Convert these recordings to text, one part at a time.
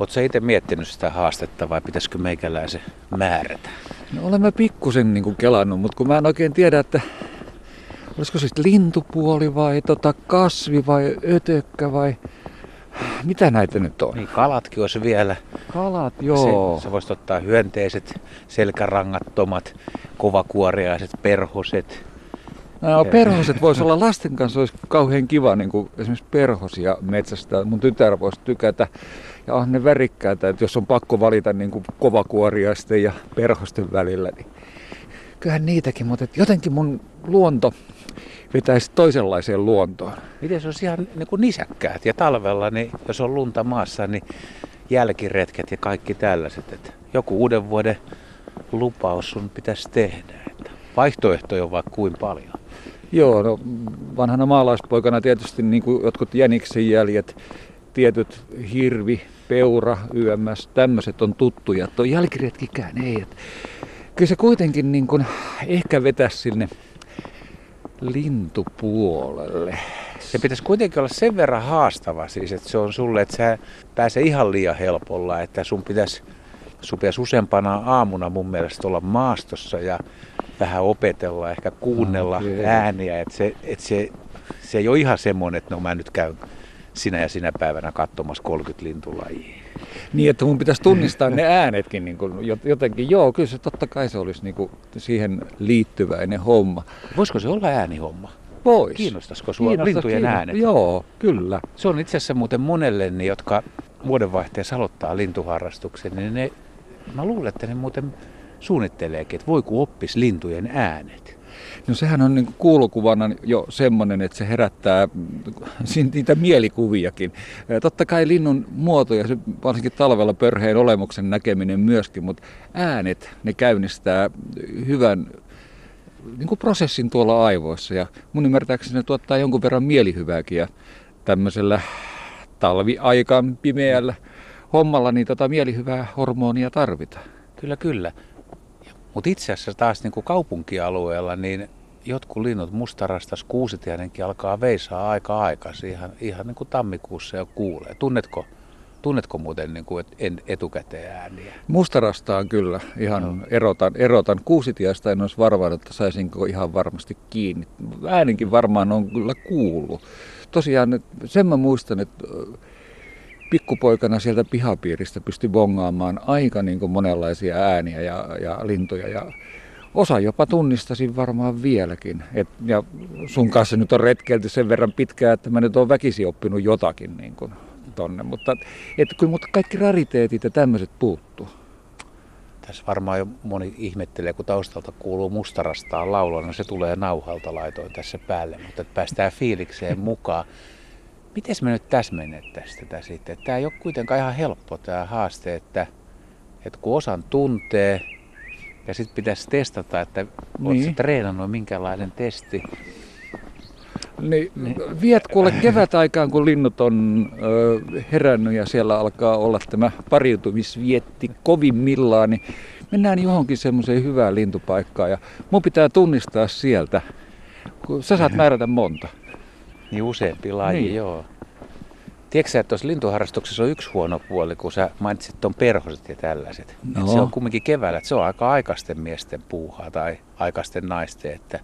Oletko itse miettinyt sitä haastetta vai pitäisikö meikäläisen määrätä? No olen mä pikkusen niin kuin kelannut, mutta kun mä en oikein tiedä, että olisiko se lintupuoli vai tota kasvi vai ötökkä vai mitä näitä nyt on? Niin, kalatkin olisi vielä. Kalat, joo. Se, sä voisit ottaa hyönteiset, selkärangattomat, kovakuoriaiset, perhoset. No, perhoset voisi olla lasten kanssa, olisi kauhean kiva niin kuin esimerkiksi perhosia metsästä. Mun tytär voisi tykätä ja on ne värikkäitä, että jos on pakko valita niin kuin kovakuoriaisten ja perhosten välillä, niin kyllähän niitäkin, mutta jotenkin mun luonto vetäisi toisenlaiseen luontoon. Miten se olisi ihan niin kuin nisäkkäät ja talvella, niin jos on lunta maassa, niin jälkiretket ja kaikki tällaiset. Että joku uuden vuoden lupaus sun pitäisi tehdä. Että vaihtoehtoja on vaikka kuin paljon. Joo, no vanhana maalaispoikana tietysti niin kuin jotkut jäniksen jäljet, tietyt hirvi, peura, YMS, tämmöiset on tuttuja. Tuo jälkiretkikään ei. Että kyllä se kuitenkin niin kuin ehkä vetäisi sinne lintupuolelle. Se pitäisi kuitenkin olla sen verran haastava siis, että se on sulle, että sä pääse ihan liian helpolla, että sun pitäisi, sun pitäisi useampana aamuna mun mielestä olla maastossa ja vähän opetella, ehkä kuunnella okay. ääniä, että se, että se, se ei ole ihan semmoinen, että no mä nyt käyn sinä ja sinä päivänä katsomassa 30 lintulajia. Niin, että mun pitäisi tunnistaa ne äänetkin niin kuin jotenkin. Joo, kyllä se totta kai se olisi niin kuin siihen liittyväinen homma. Voisiko se olla äänihomma? Vois. Kiinnostaisiko sinua lintujen kiinnostaa. äänet? Joo, kyllä. Se on itse asiassa muuten monelle, niin, jotka vuodenvaihteessa aloittaa lintuharrastuksen, niin ne, mä luulen, että ne muuten suunnitteleekin, että voi kun oppisi lintujen äänet. No sehän on niin kuulokuvana jo semmoinen, että se herättää niitä mielikuviakin. Totta kai linnun muoto ja varsinkin talvella pörheen olemuksen näkeminen myöskin, mutta äänet, ne käynnistää hyvän niin kuin prosessin tuolla aivoissa. Ja mun ymmärtääkseni ne tuottaa jonkun verran mielihyvääkin ja tämmöisellä talviaikaan pimeällä hommalla niin tota mielihyvää hormonia tarvitaan. Kyllä, kyllä. Mutta itse asiassa taas niin kuin kaupunkialueella, niin jotkut linnut, mustarastas, kuusitiainenkin alkaa veisaa aika aikaisin, ihan, ihan niin kuin tammikuussa jo kuulee. Tunnetko, tunnetko muuten niin kuin etukäteen ääniä? Mustarastaan kyllä, ihan no. erotan, erotan. Kuusitiasta en olisi varmaan, että saisinko ihan varmasti kiinni. Ääninkin varmaan on kyllä kuullut. Tosiaan sen mä muistan, että pikkupoikana sieltä pihapiiristä pystyi bongaamaan aika niin kuin monenlaisia ääniä ja, ja lintuja. Ja osa jopa tunnistasin varmaan vieläkin. Et, ja sun kanssa nyt on retkelty sen verran pitkään, että mä nyt oon väkisi oppinut jotakin niin kuin tonne. Mutta, et, kyllä, mutta kaikki rariteetit ja tämmöiset puuttuu. Tässä varmaan jo moni ihmettelee, kun taustalta kuuluu mustarastaan laulua, no se tulee nauhalta laitoin tässä päälle, mutta päästään fiilikseen mukaan. Miten me nyt täsmennettäisiin tätä sitten? Tämä ei ole kuitenkaan ihan helppo tämä haaste, että, että kun osan tuntee ja sitten pitäisi testata, että niin. oletko treenannut minkälainen testi. Niin, niin. Viet kuule kevät aikaan, kun linnut on ö, herännyt ja siellä alkaa olla tämä pariutumisvietti kovimmillaan, niin mennään johonkin semmoiseen hyvään lintupaikkaan ja mun pitää tunnistaa sieltä, kun sä saat määrätä monta. Niin useampi laji, niin. joo. Tiedätkö sä, että tuossa lintuharrastuksessa on yksi huono puoli, kun sä mainitsit tuon perhoset ja tällaiset. No. se on kumminkin keväällä, että se on aika aikaisten miesten puuhaa tai aikaisten naisten, että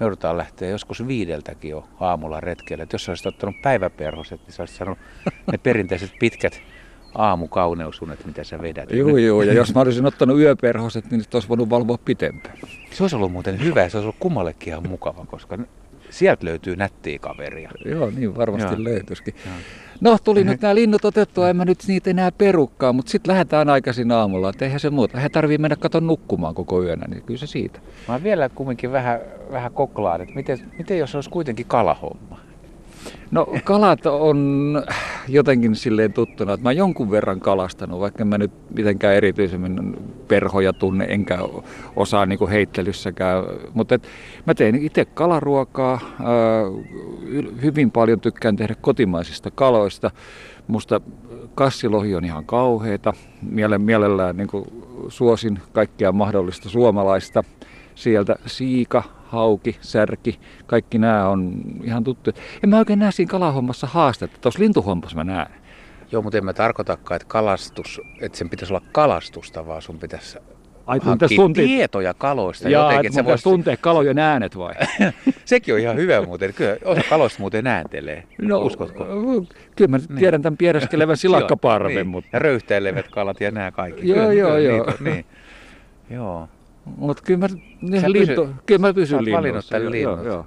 me joudutaan lähteä joskus viideltäkin jo aamulla retkelle. Että jos sä olisit ottanut päiväperhoset, niin sä olisit sanonut ne perinteiset pitkät aamukauneusunet, mitä sä vedät. Joo, joo, ja jos mä olisin ottanut yöperhoset, niin olisi voinut valvoa pitempään. Se olisi ollut muuten hyvä ja se olisi ollut kummallekin ihan mukava, koska sieltä löytyy nättiä kaveria. Joo, niin varmasti Joo. löytyisikin. Joo. No, tuli nyt nämä linnut otettua, en mä nyt niitä enää perukkaa, mutta sitten lähdetään aikaisin aamulla, että eihän se muuta. He tarvii mennä katon nukkumaan koko yönä, niin kyllä se siitä. Mä vielä kumminkin vähän, vähän koklaan, että miten, miten jos olisi kuitenkin kalahomma? No kalat on jotenkin silleen tuttuna, että mä jonkun verran kalastanut, vaikka mä nyt mitenkään erityisemmin perhoja tunne, enkä osaa niin kuin heittelyssäkään. Mutta mä teen itse kalaruokaa, hyvin paljon tykkään tehdä kotimaisista kaloista. Musta kassilohi on ihan kauheita, mielellään niin suosin kaikkea mahdollista suomalaista. Sieltä siika, hauki, särki, kaikki nämä on ihan tuttuja. En mä oikein näe siinä kalahommassa haastetta. Tuossa lintuhommassa mä näen. Joo, mutta en mä tarkoitakaan, että kalastus, että sen pitäisi olla kalastusta, vaan sun pitäisi Ai, hankkia tunti... tietoja kaloista Jaa, jotenkin. Että vois... tuntee kalojen äänet vai? Sekin on ihan hyvä muuten. Kyllä osa kaloista muuten ääntelee. No, Uskotko? Kyllä mä niin. tiedän tämän piereskelevän silakkaparven. niin. mutta... Ja röyhtäilevät kalat ja nämä kaikki. joo, kyllä, joo, kyllä, joo. Niin, niin. joo. Mutta kyllä mä, niin lintu, pysy, kyllä mä pysyn linnussa. Joo, joo, joo.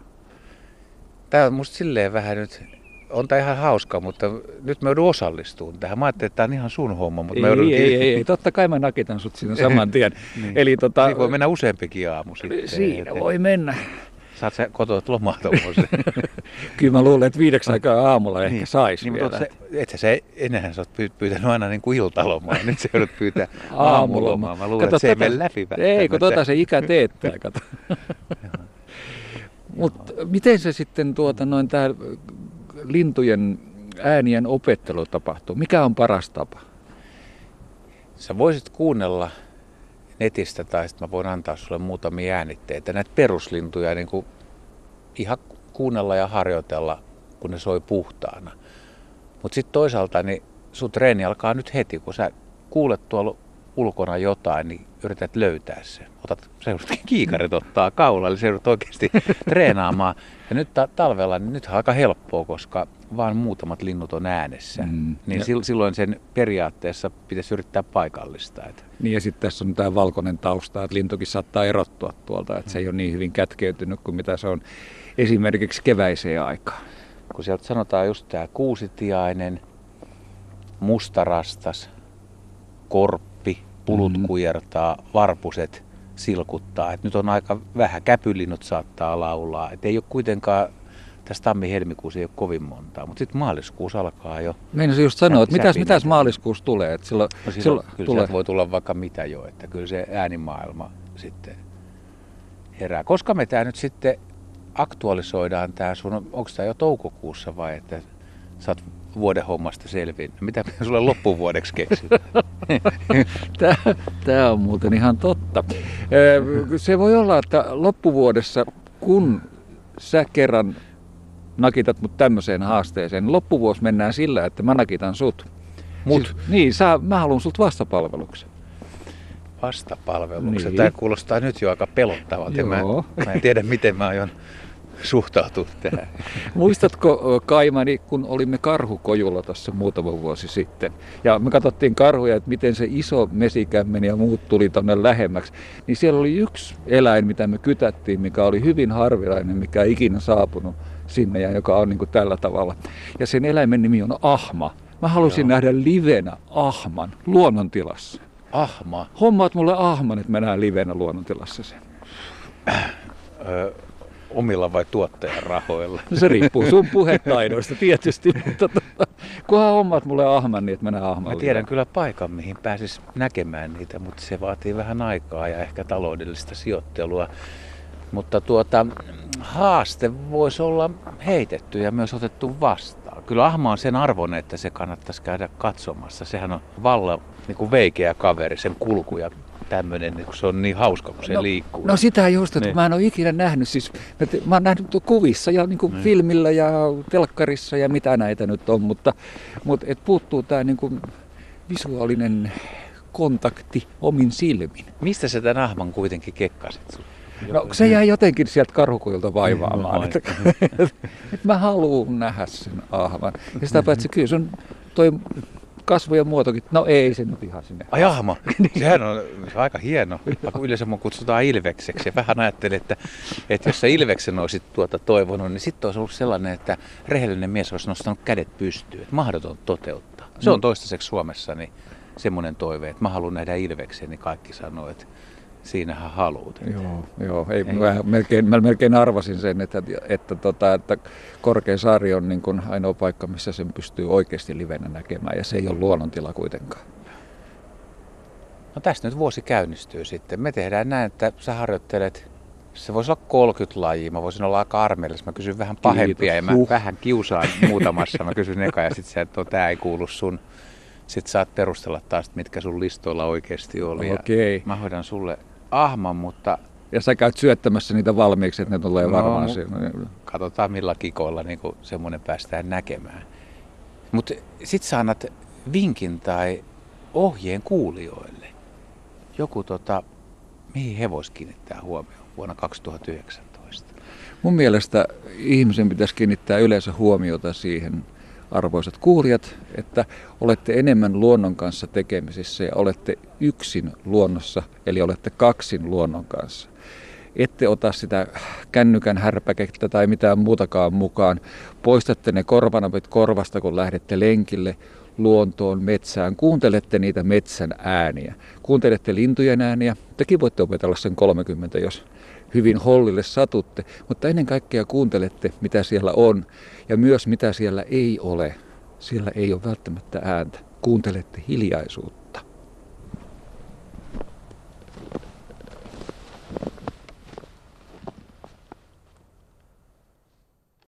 Tämä on musta silleen vähän nyt on tämä ihan hauska, mutta nyt mä joudun osallistumaan tähän. Mä ajattelin, että tämä on ihan sun homma, mutta ei, mä joudun... Ei, ei, ei, totta kai mä nakitan sut siinä saman tien. niin. Eli tota... Siinä voi mennä useampikin aamu sitten. Siinä voi mennä. Saat sä kotoa lomaa Kyllä mä luulen, että viideksi aikaa aamulla ehkä niin. saisi niin, vielä. Se, et se, ennenhän sä oot pyytänyt aina niin kuin iltalomaa, nyt sä joudut pyytää aamulomaa. Mä luulen, kato, että se tota, ei mene läpi. Ei, kun tota se ikä teettää, kato. Mutta miten se sitten tuota noin tää lintujen äänien opettelu tapahtuu? Mikä on paras tapa? Sä voisit kuunnella netistä tai sitten mä voin antaa sulle muutamia äänitteitä, näitä peruslintuja niin kuin ihan kuunnella ja harjoitella, kun ne soi puhtaana. Mutta sitten toisaalta niin sun treeni alkaa nyt heti, kun sä kuulet tuolla ulkona jotain, niin yrität löytää sen. Otat, seudut kiikarit ottaa kaula, eli seudut oikeasti treenaamaan. Ja nyt ta- talvella, niin nyt on aika helppoa, koska vaan muutamat linnut on äänessä. Mm. Niin ja... silloin sen periaatteessa pitäisi yrittää paikallista. Että... Niin ja sitten tässä on tämä valkoinen tausta, että lintukin saattaa erottua tuolta, että se ei ole niin hyvin kätkeytynyt kuin mitä se on esimerkiksi keväiseen aikaan. Kun sieltä sanotaan just tämä kuusitiainen, mustarastas, korppi, pulut mm. kujertaa, varpuset silkuttaa. Et nyt on aika vähän, käpylinnut saattaa laulaa. Et ei ole kuitenkaan tässä tammi-helmikuussa ei ole kovin montaa, mutta sitten maaliskuussa alkaa jo. Meinasin just sanoa, että mitäs, mitäs maaliskuussa tulee? Että silloin, no silloin, silloin kyllä tulee. voi tulla vaikka mitä jo, että kyllä se äänimaailma sitten herää. Koska me tämä nyt sitten aktualisoidaan tämä sun, onko tämä jo toukokuussa vai että sä oot vuoden hommasta selviin? Mitä me sulle loppuvuodeksi keksit? tämä on muuten ihan totta. Se voi olla, että loppuvuodessa, kun sä kerran nakitat mut tämmöiseen haasteeseen, niin loppuvuosi mennään sillä, että mä nakitan sut. Mut? Siis, niin, sä, mä haluan sut vastapalveluksen vastapalveluksen. Niin. Tämä kuulostaa nyt jo aika pelottavalta. Mä, mä en tiedä, miten mä aion suhtautua tähän. Muistatko Kaimani, kun olimme karhukojulla tuossa muutama vuosi sitten, ja me katsottiin karhuja, että miten se iso mesikämmeni ja muut tuli tuonne lähemmäksi, niin siellä oli yksi eläin, mitä me kytättiin, mikä oli hyvin harvinainen, mikä ei ikinä saapunut sinne ja joka on niin kuin tällä tavalla. Ja sen eläimen nimi on Ahma. Mä halusin Joo. nähdä livenä Ahman luonnontilassa. Ahma? Hommaat mulle Ahman, että mä näen livenä luonnontilassa sen. omilla vai tuottajan rahoilla? No se riippuu sun puhetaidoista tietysti, mutta tota, kunhan hommat mulle ahman, niin että mennään ahman. Mä tiedän kyllä paikan, mihin pääsis näkemään niitä, mutta se vaatii vähän aikaa ja ehkä taloudellista sijoittelua. Mutta tuota, haaste voisi olla heitetty ja myös otettu vastaan. Kyllä ahma on sen arvon, että se kannattaisi käydä katsomassa. Sehän on valla niin kuin veikeä kaveri, sen kulku ja tämmöinen, kun se on niin hauska, kun se no, liikkuu. No sitä just, että niin. mä en ole ikinä nähnyt, siis mä, mä oon nähnyt kuvissa ja niin kuin niin. filmillä ja telkkarissa ja mitä näitä nyt on, mutta, mutta et puuttuu tämä niin kuin visuaalinen kontakti omin silmin. Mistä sä tämän ahman kuitenkin kekkasit? No se jäi jotenkin sieltä karhukuilta vaivaamaan. No, että, että mä haluan nähdä sen ahman. Ja sitä paitsi kyllä se on toi kasvojen muotokin. No ei se nyt ihan sinne. Ai ahma, sehän on aika hieno. Kun yleensä mun kutsutaan Ilvekseksi. Ja vähän ajattelin, että, että jos sä Ilveksen olisit tuota toivonut, niin sitten olisi ollut sellainen, että rehellinen mies olisi nostanut kädet pystyyn. Että mahdoton toteuttaa. Se on mm. toistaiseksi Suomessa niin semmoinen toive, että mä haluan nähdä Ilveksen, niin kaikki sanoo, että siinähän haluut. Joo, joo ei, ei. Mä, melkein, mä melkein arvasin sen, että, että, tota, että Korkeasaari on niin kuin ainoa paikka, missä sen pystyy oikeasti livenä näkemään, ja se ei ole luonnontila kuitenkaan. No tästä nyt vuosi käynnistyy sitten. Me tehdään näin, että sä harjoittelet, se voisi olla 30 lajia, mä voisin olla aika armeellis, mä kysyn vähän pahempia Kiitos. ja mä huh. vähän kiusaan muutamassa, mä kysyn eka ja sitten se, että tämä ei kuulu sun. Sitten saat perustella taas, mitkä sun listoilla oikeasti oli. Okay. mä hoidan sulle ahman, mutta... Ja sä käyt syöttämässä niitä valmiiksi, että ne tulee no, varmaan siinä. Katsotaan millä kikoilla niin semmoinen päästään näkemään. Mutta sit sä annat vinkin tai ohjeen kuulijoille? Joku tota, mihin he vois kiinnittää huomioon vuonna 2019? Mun mielestä ihmisen pitäisi kiinnittää yleensä huomiota siihen, arvoisat kuulijat, että olette enemmän luonnon kanssa tekemisissä ja olette yksin luonnossa, eli olette kaksin luonnon kanssa. Ette ota sitä kännykän härpäkettä tai mitään muutakaan mukaan. Poistatte ne korvanapit korvasta, kun lähdette lenkille luontoon, metsään. Kuuntelette niitä metsän ääniä. Kuuntelette lintujen ääniä. Tekin voitte opetella sen 30, jos hyvin hollille satutte, mutta ennen kaikkea kuuntelette, mitä siellä on ja myös mitä siellä ei ole. Siellä ei ole välttämättä ääntä. Kuuntelette hiljaisuutta.